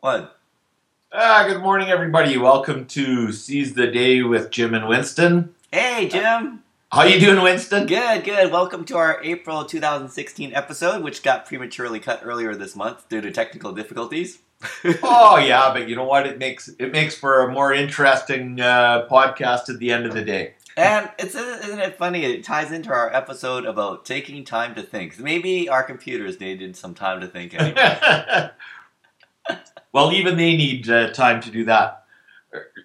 What? Ah, good morning, everybody. Welcome to Seize the Day with Jim and Winston. Hey, Jim. How you doing, Winston? Good, good. Welcome to our April 2016 episode, which got prematurely cut earlier this month due to technical difficulties. oh yeah, but you know what? It makes it makes for a more interesting uh, podcast at the end of the day. And it's isn't it funny? It ties into our episode about taking time to think. Maybe our computers needed some time to think anyway. well, even they need uh, time to do that,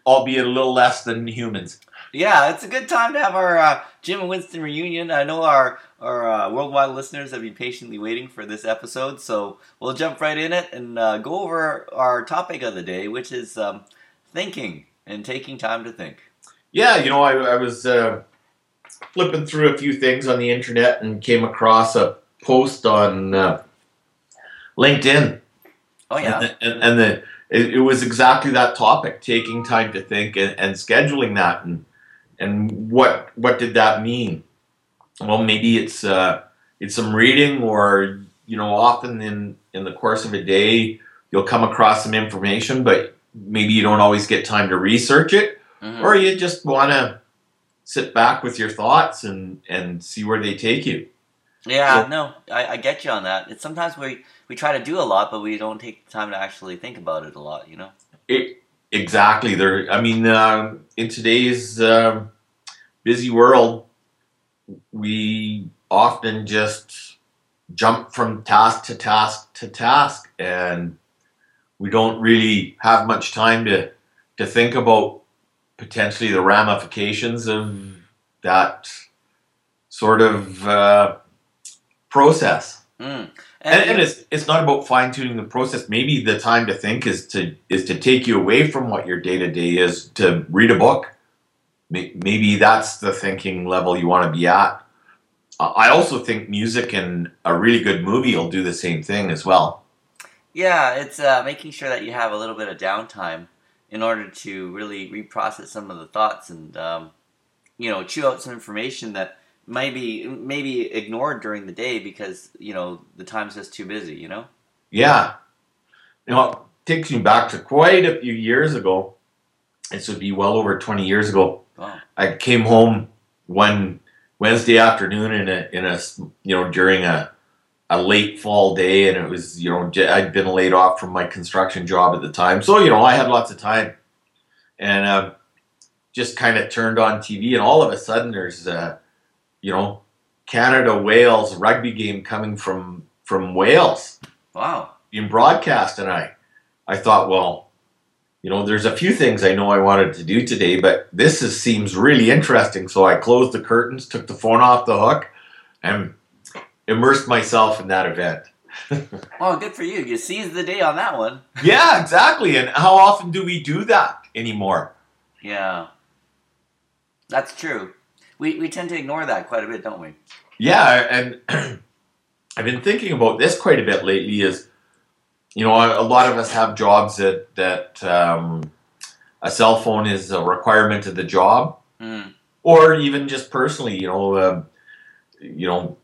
albeit a little less than humans. Yeah, it's a good time to have our uh, Jim and Winston reunion. I know our our uh, worldwide listeners have been patiently waiting for this episode, so we'll jump right in it and uh, go over our topic of the day, which is um, thinking and taking time to think. Yeah, you know, I, I was uh, flipping through a few things on the internet and came across a post on uh, LinkedIn. Oh yeah, and the, and, and the it, it, was exactly that topic: taking time to think and, and scheduling that and and what what did that mean? Well, maybe it's uh, it's some reading, or you know, often in in the course of a day, you'll come across some information, but maybe you don't always get time to research it, mm-hmm. or you just want to sit back with your thoughts and and see where they take you. Yeah, so, no, I, I get you on that. It's sometimes we we try to do a lot, but we don't take the time to actually think about it a lot. You know. It, Exactly. There. I mean, uh, in today's uh, busy world, we often just jump from task to task to task, and we don't really have much time to to think about potentially the ramifications of that sort of uh, process. Mm. And, and, it's it's not about fine tuning the process. Maybe the time to think is to is to take you away from what your day to day is to read a book. Maybe that's the thinking level you want to be at. I also think music and a really good movie will do the same thing as well. Yeah, it's uh, making sure that you have a little bit of downtime in order to really reprocess some of the thoughts and um, you know chew out some information that maybe maybe ignored during the day because you know the time's just too busy. You know. Yeah, you know, it takes me back to quite a few years ago. This would be well over twenty years ago. Wow. I came home one Wednesday afternoon in a in a you know during a a late fall day, and it was you know I'd been laid off from my construction job at the time, so you know I had lots of time, and uh, just kind of turned on TV, and all of a sudden there's uh, you know, Canada Wales rugby game coming from from Wales. Wow. Being broadcast, and I, I thought, well, you know, there's a few things I know I wanted to do today, but this is, seems really interesting. So I closed the curtains, took the phone off the hook, and immersed myself in that event. well, good for you. You seized the day on that one. yeah, exactly. And how often do we do that anymore? Yeah, that's true we, we tend to ignore that quite a bit, don't we? Yeah, and I've been thinking about this quite a bit lately. Is you know a, lot of us have jobs that that um, a cell phone is a requirement of the job, mm. or even just personally, you know, uh, you know,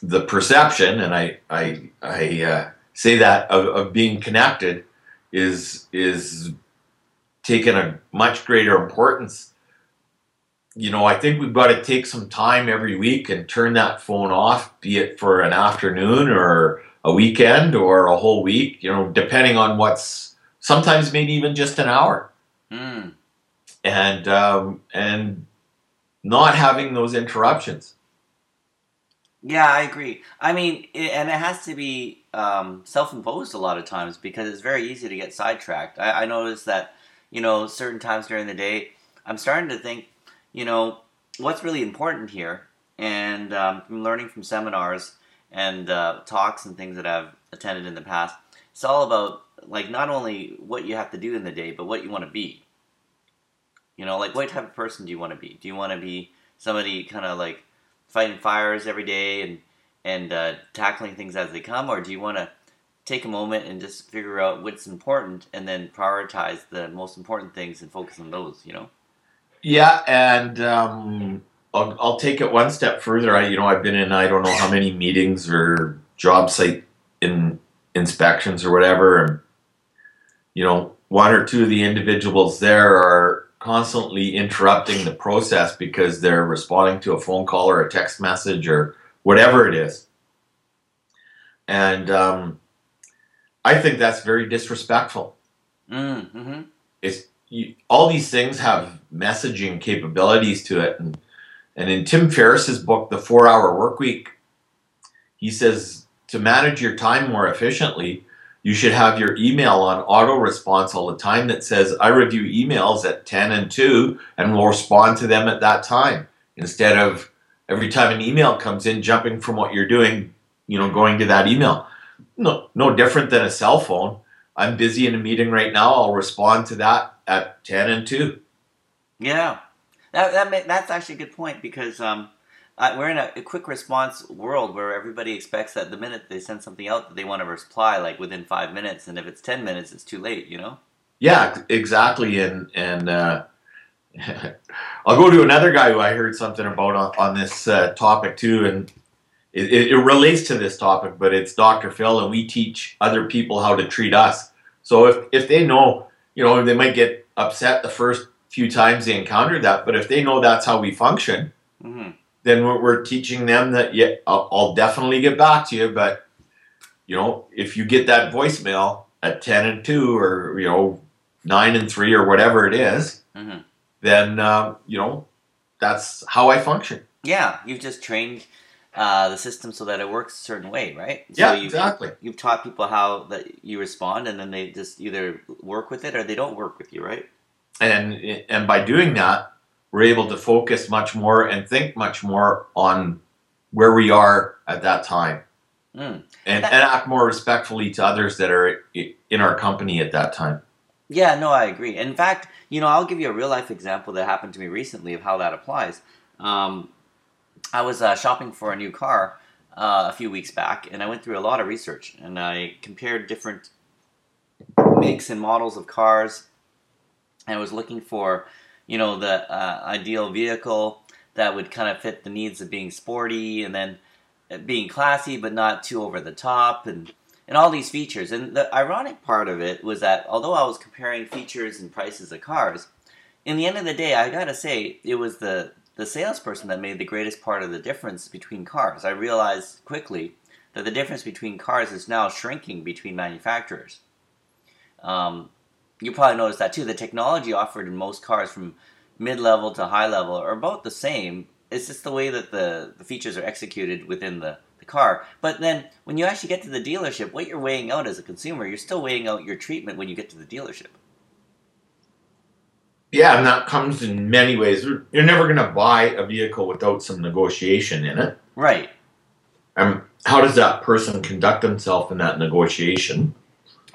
the perception, and I I I uh, say that of, of being connected is is taken a much greater importance you know, I think we've got to take some time every week and turn that phone off, be it for an afternoon or a weekend or a whole week, you know, depending on what's sometimes maybe even just an hour. Mm. And um, and not having those interruptions. Yeah, I agree. I mean, it, and it has to be um, self-imposed a lot of times because it's very easy to get sidetracked. I, I notice that, you know, certain times during the day, I'm starting to think you know, what's really important here, and um, from learning from seminars and uh, talks and things that I've attended in the past, it's all about like not only what you have to do in the day, but what you want to be. You know, like what type of person do you want to be? Do you want to be somebody kind of like fighting fires every day and and uh, tackling things as they come, or do you want to take a moment and just figure out what's important and then prioritize the most important things and focus on those? You know. Yeah, and um, I'll, I'll take it one step further. I, you know, I've been in I don't know how many meetings or job site in inspections or whatever. And you know, one or two of the individuals there are constantly interrupting the process because they're responding to a phone call or a text message or whatever it is. And um, I think that's very disrespectful. Mm, mm-hmm. It's you, all these things have messaging capabilities to it, and and in Tim Ferriss's book, The Four Hour Work Week, he says to manage your time more efficiently, you should have your email on auto response all the time that says, I review emails at 10 and 2 and will respond to them at that time. Instead of every time an email comes in, jumping from what you're doing, you know, going to that email. No, no different than a cell phone. I'm busy in a meeting right now. I'll respond to that at 10 and 2. Yeah. That, that that's actually a good point because um, uh, we're in a, a, quick response world where everybody expects that the minute they send something out that they want to reply like within five minutes, and if it's ten minutes, it's too late. You know? Yeah, exactly. And and uh, I'll go to another guy who I heard something about on, on this uh, topic too, and it, it, relates to this topic, but it's Dr. Phil, and we teach other people how to treat us. So if if they know, you know, they might get upset the first few times they encounter that, but if they know that's how we function. Mm-hmm then we're, we're teaching them that yeah, I'll, I'll, definitely get back to you, but you know, if you get that voicemail at ten and two, or you know, nine and three, or whatever it is, mm-hmm. then uh, you know, that's how I function. Yeah, you've just trained uh, the system so that it works a certain way, right? So yeah, you've, exactly. You've taught people how that you respond, and then they just either work with it or they don't work with you, right? And and by doing that, we're able to focus much more and think much more on where we are at that time mm. and, and act more respectfully to others that are in our company at that time. Yeah, no, I agree. In fact, you know, I'll give you a real life example that happened to me recently of how that applies. Um, I was uh, shopping for a new car uh, a few weeks back, and I went through a lot of research and I compared different makes and models of cars. I was looking for you know, the uh, ideal vehicle that would kind of fit the needs of being sporty and then uh, being classy but not too over the top and and all these features. And the ironic part of it was that although I was comparing features and prices of cars, in the end of the day, I gotta say it was the the salesperson that made the greatest part of the difference between cars. I realized quickly that the difference between cars is now shrinking between manufacturers. Um, you probably noticed that too. The technology offered in most cars from mid level to high level are about the same. It's just the way that the, the features are executed within the, the car. But then when you actually get to the dealership, what you're weighing out as a consumer, you're still weighing out your treatment when you get to the dealership. Yeah, and that comes in many ways. You're never going to buy a vehicle without some negotiation in it. Right. Um, how does that person conduct himself in that negotiation?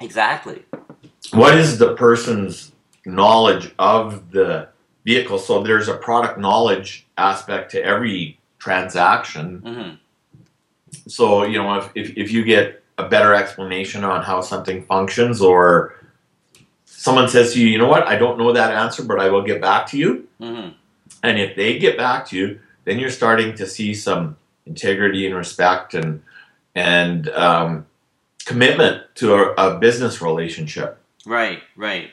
Exactly what is the person's knowledge of the vehicle? So there's a product knowledge aspect to every transaction. Mm-hmm. So, you know, if, if, if you get a better explanation on how something functions or someone says to you, you know what, I don't know that answer, but I will get back to you. Mm-hmm. And if they get back to you, then you're starting to see some integrity and respect and and um, commitment to a, a business relationship. Right, right.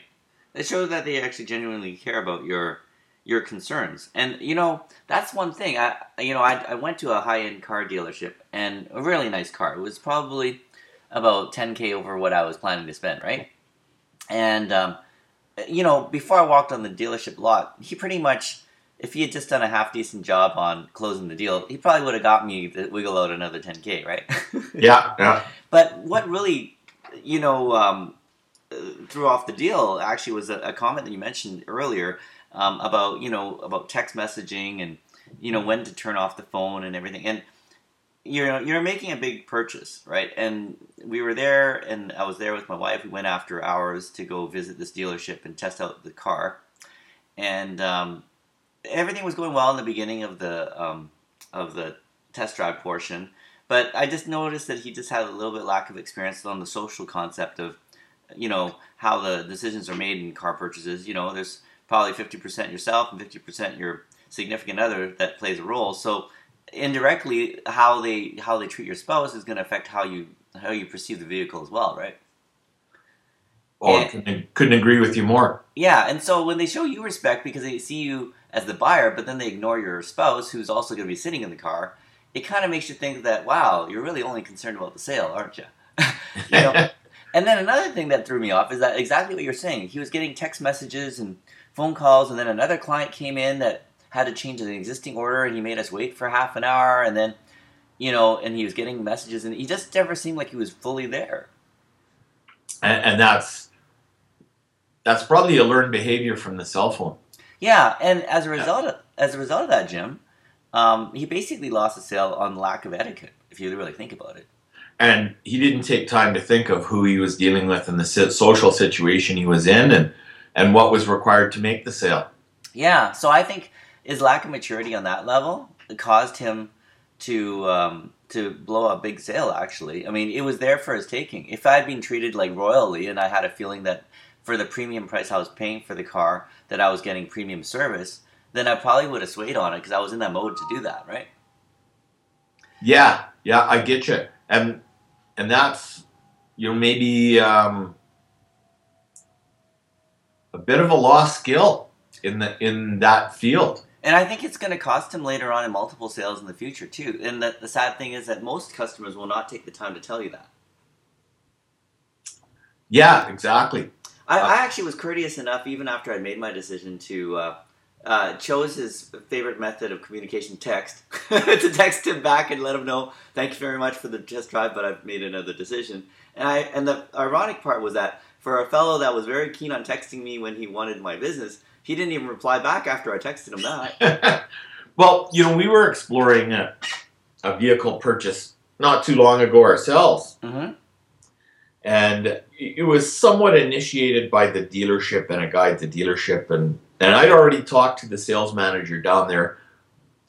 It shows that they actually genuinely care about your your concerns. And you know, that's one thing. I you know, I, I went to a high end car dealership and a really nice car. It was probably about 10k over what I was planning to spend, right? And um, you know, before I walked on the dealership lot, he pretty much if he had just done a half decent job on closing the deal, he probably would have got me to wiggle out another 10k, right? yeah, yeah. But what really, you know, um, threw off the deal actually was a, a comment that you mentioned earlier um, about you know about text messaging and you know when to turn off the phone and everything and you're you're making a big purchase right and we were there and I was there with my wife we went after hours to go visit this dealership and test out the car and um, everything was going well in the beginning of the um, of the test drive portion but I just noticed that he just had a little bit lack of experience on the social concept of you know how the decisions are made in car purchases. You know, there's probably 50% yourself and 50% your significant other that plays a role. So indirectly, how they how they treat your spouse is going to affect how you how you perceive the vehicle as well, right? Oh, couldn't, couldn't agree with you more. Yeah, and so when they show you respect because they see you as the buyer, but then they ignore your spouse who's also going to be sitting in the car, it kind of makes you think that wow, you're really only concerned about the sale, aren't you? you know? and then another thing that threw me off is that exactly what you're saying. He was getting text messages and phone calls, and then another client came in that had to change an existing order, and he made us wait for half an hour, and then you know, and he was getting messages, and he just never seemed like he was fully there. And, and that's that's probably a learned behavior from the cell phone. Yeah, and as a result of as a result of that, Jim, um, he basically lost the sale on lack of etiquette. If you really think about it. And he didn't take time to think of who he was dealing with and the social situation he was in, and and what was required to make the sale. Yeah, so I think his lack of maturity on that level caused him to um, to blow a big sale. Actually, I mean, it was there for his taking. If I had been treated like royally, and I had a feeling that for the premium price I was paying for the car, that I was getting premium service, then I probably would have swayed on it because I was in that mode to do that, right? Yeah, yeah, I get you, and and that's you know maybe um, a bit of a lost skill in the in that field. And I think it's going to cost him later on in multiple sales in the future too. And the, the sad thing is that most customers will not take the time to tell you that. Yeah, exactly. I, I actually was courteous enough, even after I made my decision, to uh, uh, chose his favorite method of communication, text, to text him back and let him know, "Thank you very much for the test drive, but I've made another decision." And I and the ironic part was that for a fellow that was very keen on texting me when he wanted my business, he didn't even reply back after I texted him that. well, you know, we were exploring a, a, vehicle purchase not too long ago ourselves. Mm-hmm. And it was somewhat initiated by the dealership and a guy at the dealership. And, and I'd already talked to the sales manager down there.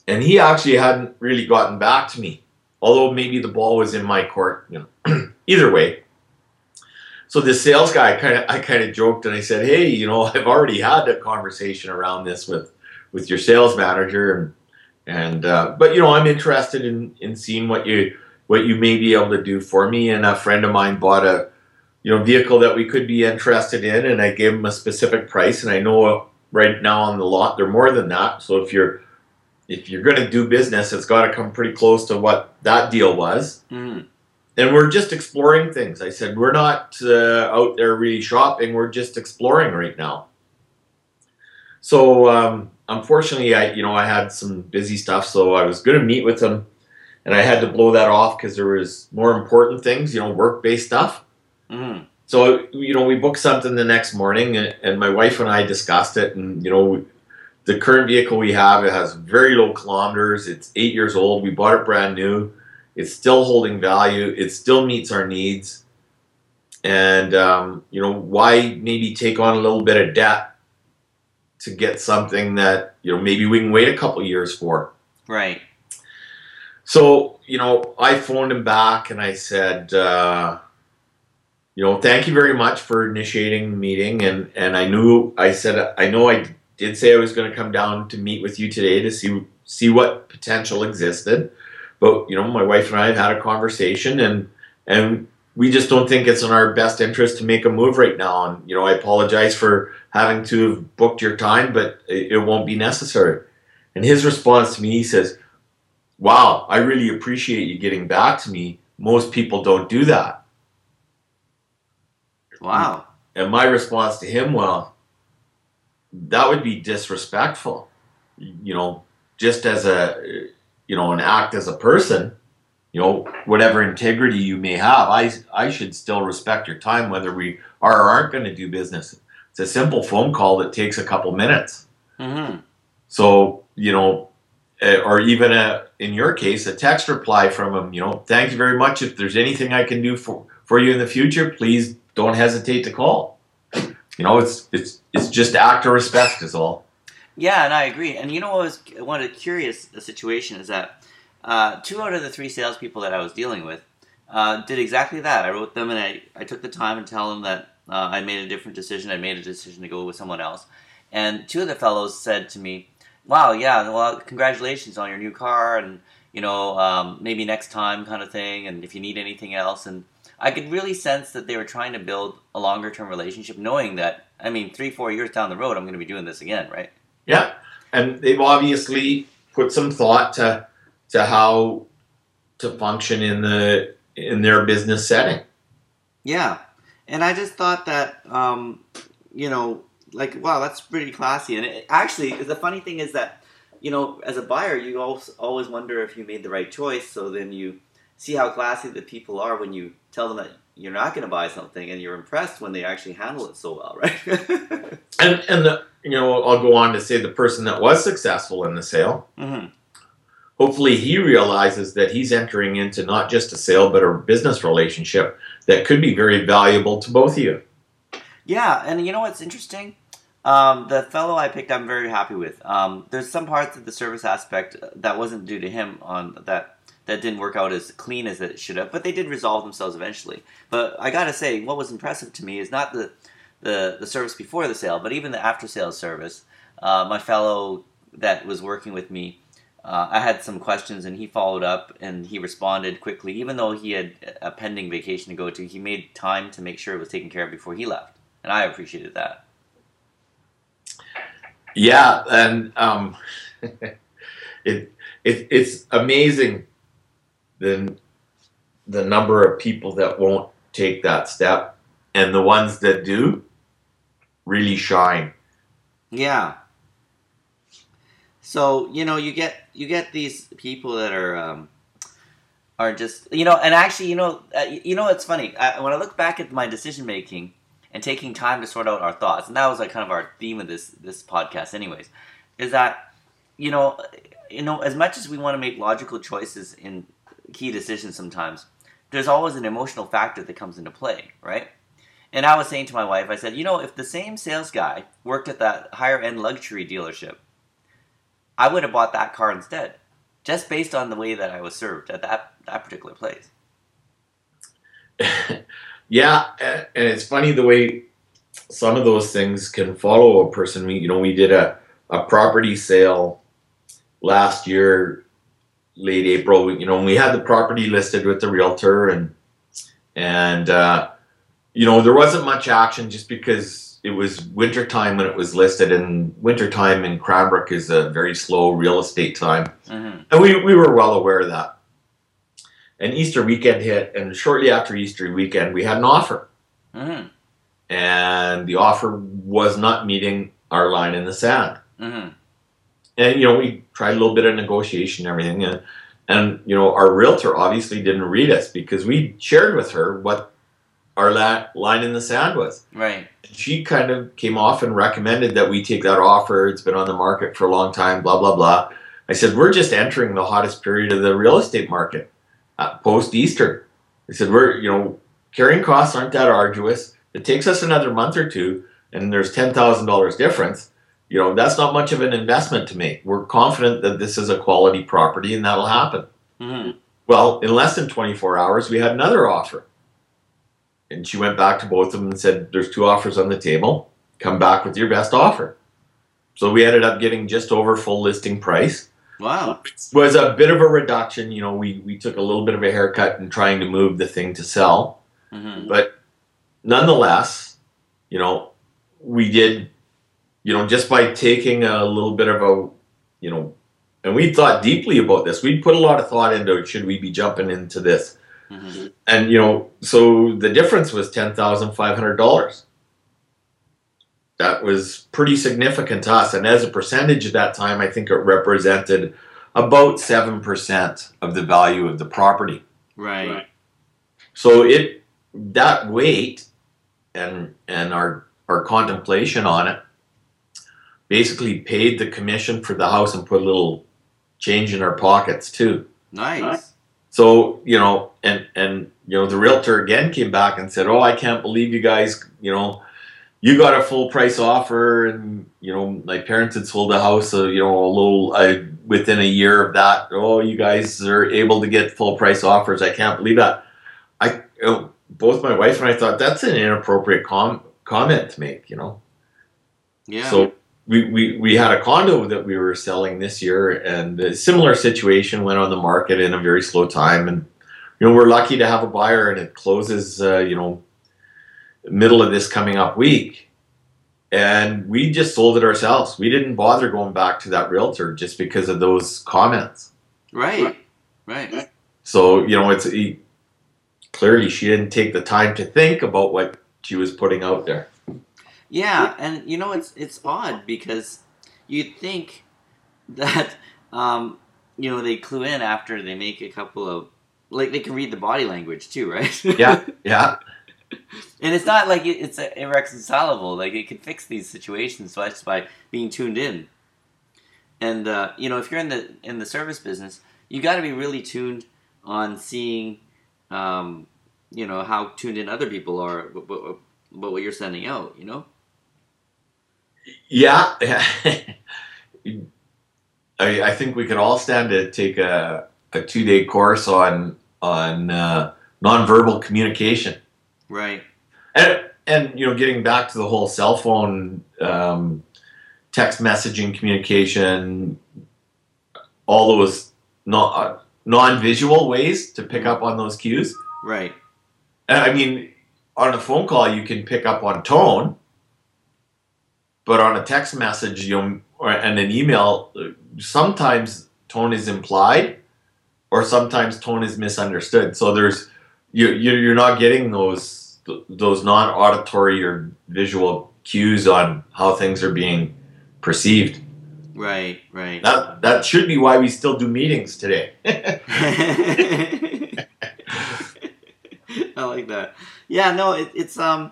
And he actually hadn't really gotten back to me. Although maybe the ball was in my court, you know. Either way, so the sales guy kind of I kind of joked and I said, "Hey, you know, I've already had a conversation around this with with your sales manager and and uh, but you know, I'm interested in in seeing what you what you may be able to do for me." And a friend of mine bought a you know vehicle that we could be interested in, and I gave him a specific price, and I know right now on the lot they're more than that. So if you're if you're going to do business, it's got to come pretty close to what that deal was. Mm and we're just exploring things. I said we're not uh, out there really shopping. We're just exploring right now. So um, unfortunately, I you know I had some busy stuff, so I was going to meet with him, and I had to blow that off because there was more important things, you know, work based stuff. Mm. So you know we booked something the next morning, and, and my wife and I discussed it, and you know. The current vehicle we have it has very low kilometers. It's eight years old. We bought it brand new it's still holding value. It still meets our needs. And, um, you know, why maybe take on a little bit of debt to get something that, you know, maybe we can wait a couple years for? Right. So, you know, I phoned him back and I said, uh, you know, thank you very much for initiating the meeting. And, and I knew, I said, I know I did say I was going to come down to meet with you today to see, see what potential existed. But you know, my wife and I have had a conversation, and and we just don't think it's in our best interest to make a move right now. And you know, I apologize for having to have booked your time, but it, it won't be necessary. And his response to me, he says, "Wow, I really appreciate you getting back to me. Most people don't do that." Wow. And my response to him, well, that would be disrespectful. You know, just as a you know, and act as a person, you know, whatever integrity you may have, I, I should still respect your time, whether we are or aren't going to do business. It's a simple phone call that takes a couple minutes. Mm-hmm. So, you know, eh, or even a, in your case, a text reply from them, you know, thank you very much. If there's anything I can do for, for you in the future, please don't hesitate to call. You know, it's, it's, it's just act of respect is all. Yeah, and I agree. And you know what was one of the curious the situation is that uh, two out of the three salespeople that I was dealing with uh, did exactly that. I wrote them and I, I took the time and tell them that uh, I made a different decision. I made a decision to go with someone else. And two of the fellows said to me, "Wow, yeah, well, congratulations on your new car, and you know, um, maybe next time, kind of thing. And if you need anything else." And I could really sense that they were trying to build a longer term relationship, knowing that I mean, three four years down the road, I'm going to be doing this again, right? Yeah, and they've obviously put some thought to to how to function in the in their business setting. Yeah, and I just thought that um, you know, like wow, that's pretty classy. And it, actually, the funny thing is that you know, as a buyer, you always wonder if you made the right choice. So then you see how classy the people are when you tell them that you're not going to buy something, and you're impressed when they actually handle it so well, right? and and the you know, I'll go on to say the person that was successful in the sale. Mm-hmm. Hopefully, he realizes that he's entering into not just a sale but a business relationship that could be very valuable to both of you. Yeah, and you know what's interesting? Um, the fellow I picked, I'm very happy with. Um, there's some parts of the service aspect that wasn't due to him on that that didn't work out as clean as it should have, but they did resolve themselves eventually. But I gotta say, what was impressive to me is not the the, the service before the sale, but even the after sales service. Uh, my fellow that was working with me, uh, I had some questions and he followed up and he responded quickly. Even though he had a pending vacation to go to, he made time to make sure it was taken care of before he left, and I appreciated that. Yeah, and um, it, it it's amazing the the number of people that won't take that step, and the ones that do really shine. Yeah. So you know you get you get these people that are um, are just you know and actually you know uh, you know it's funny I, when I look back at my decision making and taking time to sort out our thoughts. And that was like kind of our theme of this this podcast, anyways. Is that you know you know as much as we want to make logical choices in key decisions, sometimes there's always an emotional factor that comes into play, right? And I was saying to my wife, I said, you know, if the same sales guy worked at that higher end luxury dealership, I would have bought that car instead, just based on the way that I was served at that that particular place. Yeah, and it's funny the way some of those things can follow a person. We, you know, we did a, a property sale last year, late April. You know, we had the property listed with the realtor, and and uh, you know there wasn't much action just because it was winter time when it was listed, and winter time in Cranbrook is a very slow real estate time, mm-hmm. and we we were well aware of that and Easter weekend hit, and shortly after Easter weekend, we had an offer. Mm-hmm. And the offer was not meeting our line in the sand. Mm-hmm. And, you know, we tried a little bit of negotiation and everything. And, and, you know, our realtor obviously didn't read us because we shared with her what our la- line in the sand was. Right. She kind of came off and recommended that we take that offer. It's been on the market for a long time, blah, blah, blah. I said, we're just entering the hottest period of the real estate market uh, post Easter. They said we're you know carrying costs aren't that arduous. It takes us another month or two, and there's ten thousand dollars difference. You know that's not much of an investment to make. We're confident that this is a quality property, and that'll happen. Mm-hmm. Well, in less than 24 hours, we had another offer. And she went back to both of them and said, There's two offers on the table. Come back with your best offer. So we ended up getting just over full listing price. Wow. Was a bit of a reduction. You know, we, we took a little bit of a haircut in trying to move the thing to sell. Mm-hmm. But nonetheless, you know, we did, you know, just by taking a little bit of a, you know, and we thought deeply about this. We put a lot of thought into it. should we be jumping into this? Mm-hmm. And, you know, so the difference was $10,500 that was pretty significant to us. And as a percentage at that time, I think it represented about 7% of the value of the property. Right. So it that weight and and our our contemplation on it basically paid the commission for the house and put a little change in our pockets too. Nice. So, you know, and and you know, the realtor again came back and said, "Oh, I can't believe you guys, you know, you got a full price offer, and you know my parents had sold a house, so you know a little uh, within a year of that. Oh, you guys are able to get full price offers. I can't believe that. I you know, both my wife and I thought that's an inappropriate com- comment to make. You know. Yeah. So we, we, we had a condo that we were selling this year, and a similar situation went on the market in a very slow time, and you know, we're lucky to have a buyer, and it closes, uh, you know, middle of this coming up week. And we just sold it ourselves. We didn't bother going back to that realtor just because of those comments. Right. Right. So, you know, it's he, clearly she didn't take the time to think about what she was putting out there. Yeah, and you know it's it's odd because you'd think that um, you know they clue in after they make a couple of like they can read the body language too, right? Yeah, yeah. and it's not like it's irreconcilable. Like it can fix these situations just by being tuned in. And uh, you know, if you're in the in the service business, you got to be really tuned on seeing, um, you know, how tuned in other people are, but, but, but what you're sending out. You know. Yeah. I, I think we could all stand to take a, a two day course on on uh, nonverbal communication. Right. And and you know, getting back to the whole cell phone, um, text messaging communication, all those non uh, non visual ways to pick up on those cues. Right. I mean, on a phone call, you can pick up on tone, but on a text message, you know, or, and an email, sometimes tone is implied, or sometimes tone is misunderstood. So there's you you're not getting those those non-auditory or visual cues on how things are being perceived. Right, right. That that should be why we still do meetings today. I like that. Yeah, no, it, it's um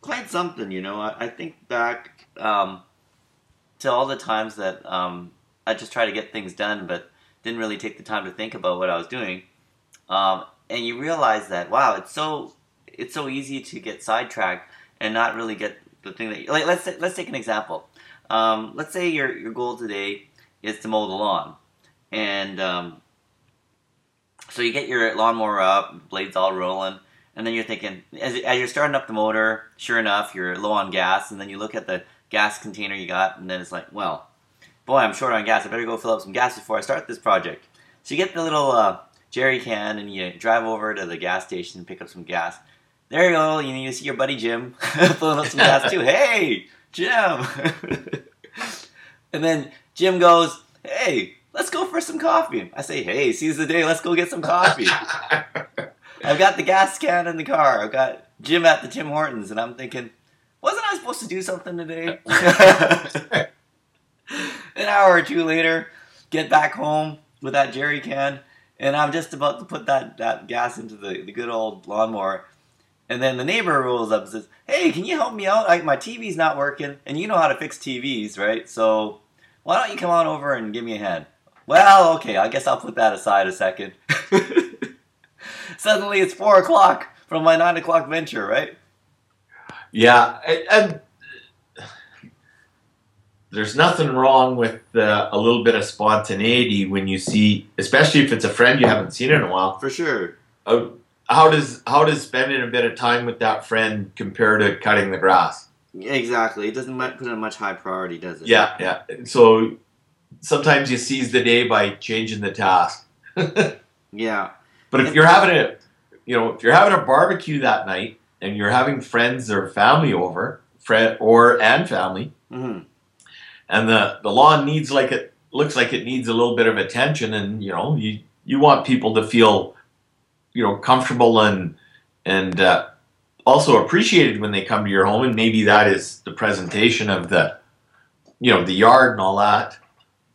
quite something, you know. I, I think back um, to all the times that um, I just tried to get things done, but didn't really take the time to think about what I was doing. Um, and you realize that wow, it's so it's so easy to get sidetracked and not really get the thing that you, like let's let's take an example. Um, let's say your your goal today is to mow the lawn, and um, so you get your lawnmower up, blades all rolling, and then you're thinking as, as you're starting up the motor, sure enough, you're low on gas, and then you look at the gas container you got, and then it's like, well, boy, I'm short on gas. I better go fill up some gas before I start this project. So you get the little uh, jerry can and you drive over to the gas station and pick up some gas. There you go. You, you see your buddy Jim filling up some gas too. Hey, Jim. and then Jim goes, hey, let's go for some coffee. I say, hey, seize the day. Let's go get some coffee. I've got the gas can in the car. I've got Jim at the Tim Hortons, and I'm thinking, wasn't I supposed to do something today? An hour or two later, get back home with that jerry can, and I'm just about to put that, that gas into the, the good old lawnmower. And then the neighbor rolls up and says, Hey, can you help me out? Like, my TV's not working, and you know how to fix TVs, right? So why don't you come on over and give me a hand? Well, okay, I guess I'll put that aside a second. Suddenly it's four o'clock from my nine o'clock venture, right? Yeah, and there's nothing wrong with uh, a little bit of spontaneity when you see, especially if it's a friend you haven't seen in a while. For sure. Uh, how does how does spending a bit of time with that friend compare to cutting the grass? Exactly. It doesn't put in much high priority, does it? Yeah, yeah. So sometimes you seize the day by changing the task. yeah. But if you're having a, you know, if you're having a barbecue that night and you're having friends or family over, friend or and family, mm-hmm. and the the lawn needs like it looks like it needs a little bit of attention, and you know, you you want people to feel, you know, comfortable and and uh, also appreciated when they come to your home, and maybe that is the presentation of the, you know, the yard and all that.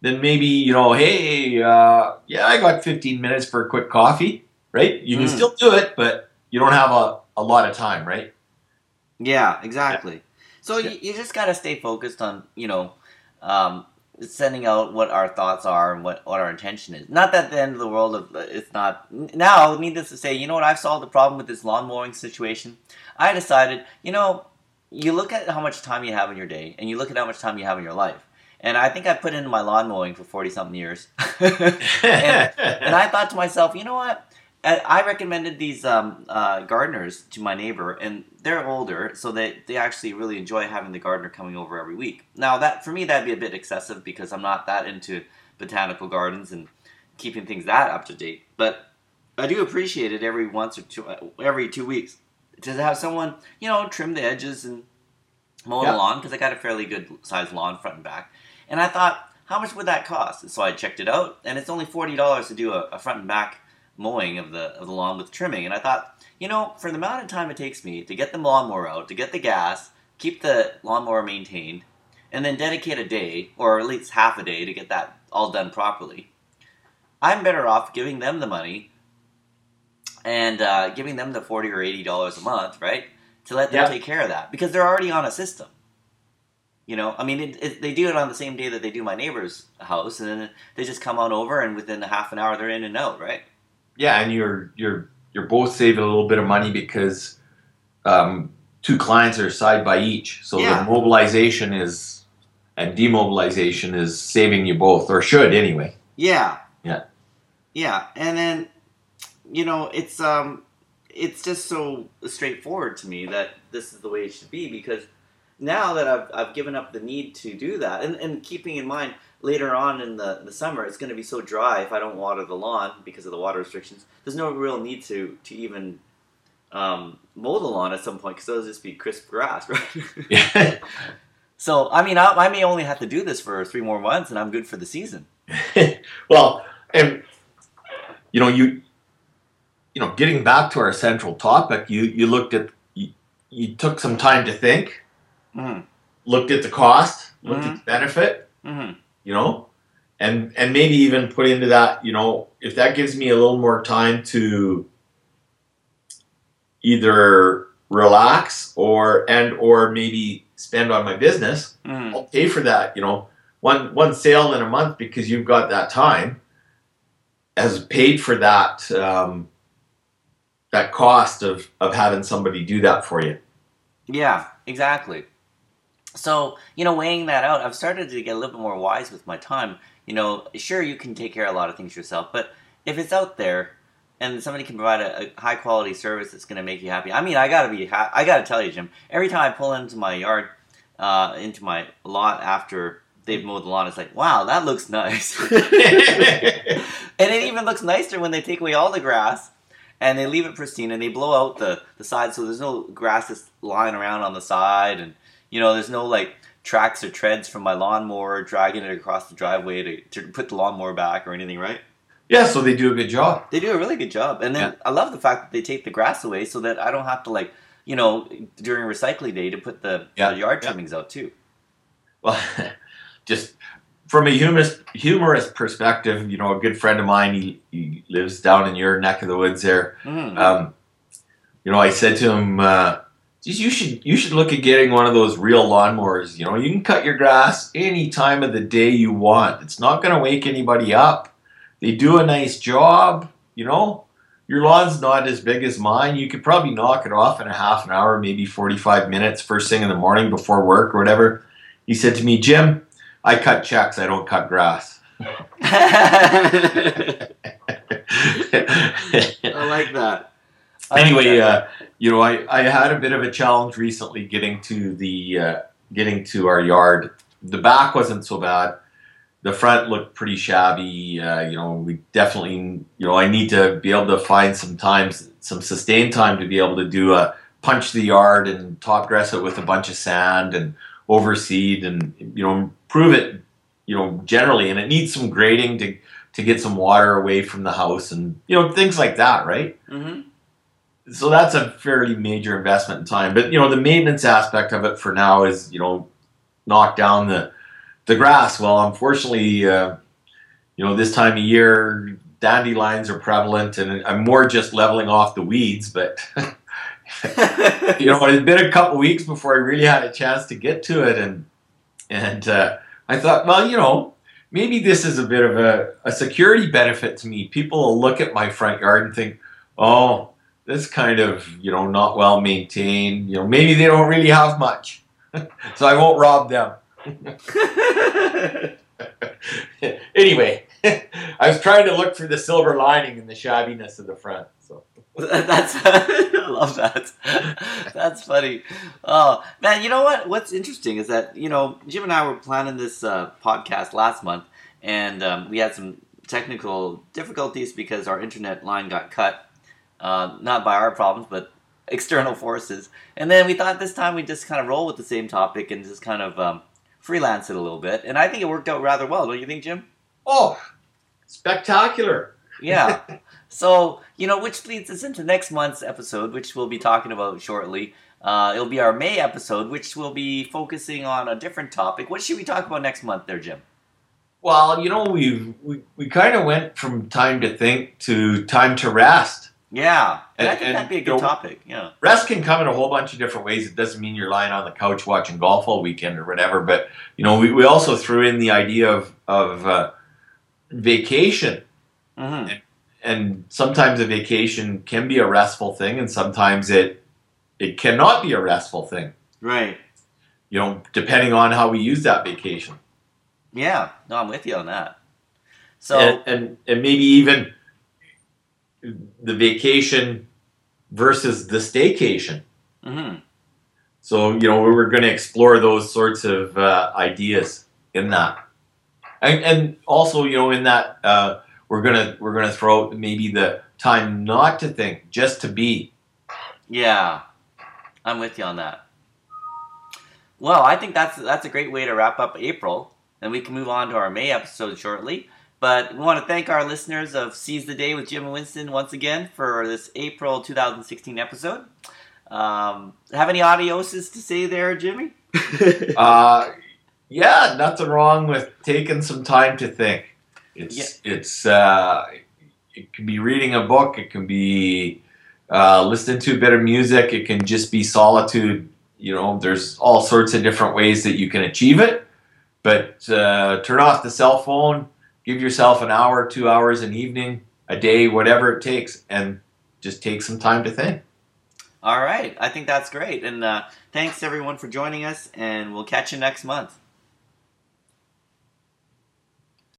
Then maybe you know, hey, uh, yeah, I got 15 minutes for a quick coffee, right? You can mm. still do it, but you don't have a, a lot of time, right? Yeah, exactly. Yeah. So yeah. You, you just got to stay focused on, you know, um, sending out what our thoughts are and what, what our intention is. Not that the end of the world, of, it's not. Now, needless to say, you know what? I've solved the problem with this lawn mowing situation. I decided, you know, you look at how much time you have in your day, and you look at how much time you have in your life. And I think I put into my lawn mowing for 40 something years. and, and I thought to myself, you know what? I recommended these um, uh, gardeners to my neighbor, and they're older, so they, they actually really enjoy having the gardener coming over every week. Now, that for me, that'd be a bit excessive because I'm not that into botanical gardens and keeping things that up to date. But I do appreciate it every once or two, uh, every two weeks to have someone, you know, trim the edges and mow the lawn because I got a fairly good sized lawn front and back. And I thought, how much would that cost? And so I checked it out, and it's only forty dollars to do a, a, front and back mowing of the of the lawn with trimming. And I thought, you know, for the amount of time it takes me to get the lawnmower out, to get the gas, keep the lawnmower maintained, and then dedicate a day or at least half a day to get that all done properly. I'm better off giving them the money and uh, giving them the forty or eighty dollars a month, right, to let them yep. take care of that because they're already on a system. You know, I mean, it, it, they do it on the same day that they do my neighbor's house, and then they just come on over, and within a half an hour, they're in and out, right? Yeah, and you're you're you're both saving a little bit of money because um, two clients are side by each, so yeah. the mobilization is and demobilization is saving you both, or should anyway. Yeah. Yeah. Yeah, and then you know it's um it's just so straightforward to me that this is the way it should be because now that I've, I've given up the need to do that, and, and keeping in mind later on in the, the summer, it's going to be so dry if I don't water the lawn because of the water restrictions. There's no real need to, to even um, mow the lawn at some point because it'll just be crisp grass, right? Yeah. so, I mean, I, I may only have to do this for three more months and I'm good for the season. well, and, you know, you, you know, getting back to our central topic, you, you looked at, you, you took some time to think mm-hmm. looked at the cost, looked mm-hmm. at the benefit, mm-hmm. you know, and and maybe even put into that, you know, if that gives me a little more time to either relax or and or maybe spend on my business, mm-hmm. I'll pay for that, you know, one one sale in a month because you've got that time has paid for that um, that cost of of having somebody do that for you. Yeah, exactly. So, you know, weighing that out, I've started to get a little bit more wise with my time. You know, sure, you can take care of a lot of things yourself, but if it's out there and somebody can provide a, a high quality service that's going to make you happy, I mean, I gotta be, ha- I gotta tell you, Jim, every time I pull into my yard, uh, into my lot after they've mowed the lawn, it's like, wow, that looks nice. and it even looks nicer when they take away all the grass and they leave it pristine and they blow out the, the side so there's no grass that's lying around on the side and you know, there's no like tracks or treads from my lawnmower dragging it across the driveway to, to put the lawnmower back or anything, right? Yeah, so they do a good job. They do a really good job. And then yeah. I love the fact that they take the grass away so that I don't have to like, you know, during recycling day to put the, yeah. the yard trimmings yeah. out too. Well, just from a humorous, humorous perspective, you know, a good friend of mine, he, he lives down in your neck of the woods there. Mm. Um, you know, I said to him, uh, you should you should look at getting one of those reel lawnmowers. You know, you can cut your grass any time of the day you want. It's not going to wake anybody up. They do a nice job. You know, your lawn's not as big as mine. You could probably knock it off in a half an hour, maybe forty-five minutes, first thing in the morning before work or whatever. He said to me, Jim, I cut checks. I don't cut grass. I like that. Anyway, uh, you know, I, I had a bit of a challenge recently getting to the uh, getting to our yard. The back wasn't so bad. The front looked pretty shabby. Uh, you know, we definitely, you know, I need to be able to find some times, some sustained time to be able to do a punch the yard and top dress it with a bunch of sand and overseed and you know improve it, you know, generally. And it needs some grading to to get some water away from the house and you know things like that, right? Mm-hmm so that's a fairly major investment in time. But you know, the maintenance aspect of it for now is you know, knock down the the grass. Well, unfortunately, uh, you know, this time of year, dandelions are prevalent, and I'm more just leveling off the weeds. But you know, it's been a couple weeks before I really had a chance to get to it, and and uh, I thought, well, you know. Maybe this is a bit of a, a security benefit to me. People will look at my front yard and think, oh, this kind of you know not well maintained. You know maybe they don't really have much, so I won't rob them. anyway, I was trying to look for the silver lining in the shabbiness of the front. So that's I love that. That's funny. Oh man, you know what? What's interesting is that you know Jim and I were planning this uh, podcast last month, and um, we had some technical difficulties because our internet line got cut, uh, not by our problems, but external forces. And then we thought this time we'd just kind of roll with the same topic and just kind of um, freelance it a little bit. And I think it worked out rather well, don't you think, Jim? Oh, spectacular. Yeah. so, you know, which leads us into next month's episode, which we'll be talking about shortly. Uh, it'll be our May episode, which will be focusing on a different topic. What should we talk about next month, there, Jim? Well, you know, we we, we kind of went from time to think to time to rest. Yeah, and, I think and, that'd be a good you know, topic. Yeah, rest can come in a whole bunch of different ways. It doesn't mean you're lying on the couch watching golf all weekend or whatever. But you know, we, we also threw in the idea of of uh, vacation, mm-hmm. and, and sometimes a vacation can be a restful thing, and sometimes it it cannot be a restful thing. Right. You know, depending on how we use that vacation. Yeah, no, I'm with you on that. So and, and, and maybe even the vacation versus the staycation. Mm-hmm. So you know we were going to explore those sorts of uh, ideas in that, and, and, also you know in that uh, we're gonna we're gonna throw maybe the time not to think, just to be. Yeah, I'm with you on that. Well, I think that's that's a great way to wrap up April, and we can move on to our May episode shortly. But we want to thank our listeners of Seize the Day with Jim and Winston once again for this April 2016 episode. Um, have any adioses to say there, Jimmy? uh, yeah, nothing wrong with taking some time to think. It's yeah. it's uh, it can be reading a book. It can be uh, listening to a bit of music. It can just be solitude. You know, there's all sorts of different ways that you can achieve it. But uh, turn off the cell phone give yourself an hour, two hours an evening, a day, whatever it takes, and just take some time to think. All right. I think that's great. And uh, thanks everyone for joining us, and we'll catch you next month.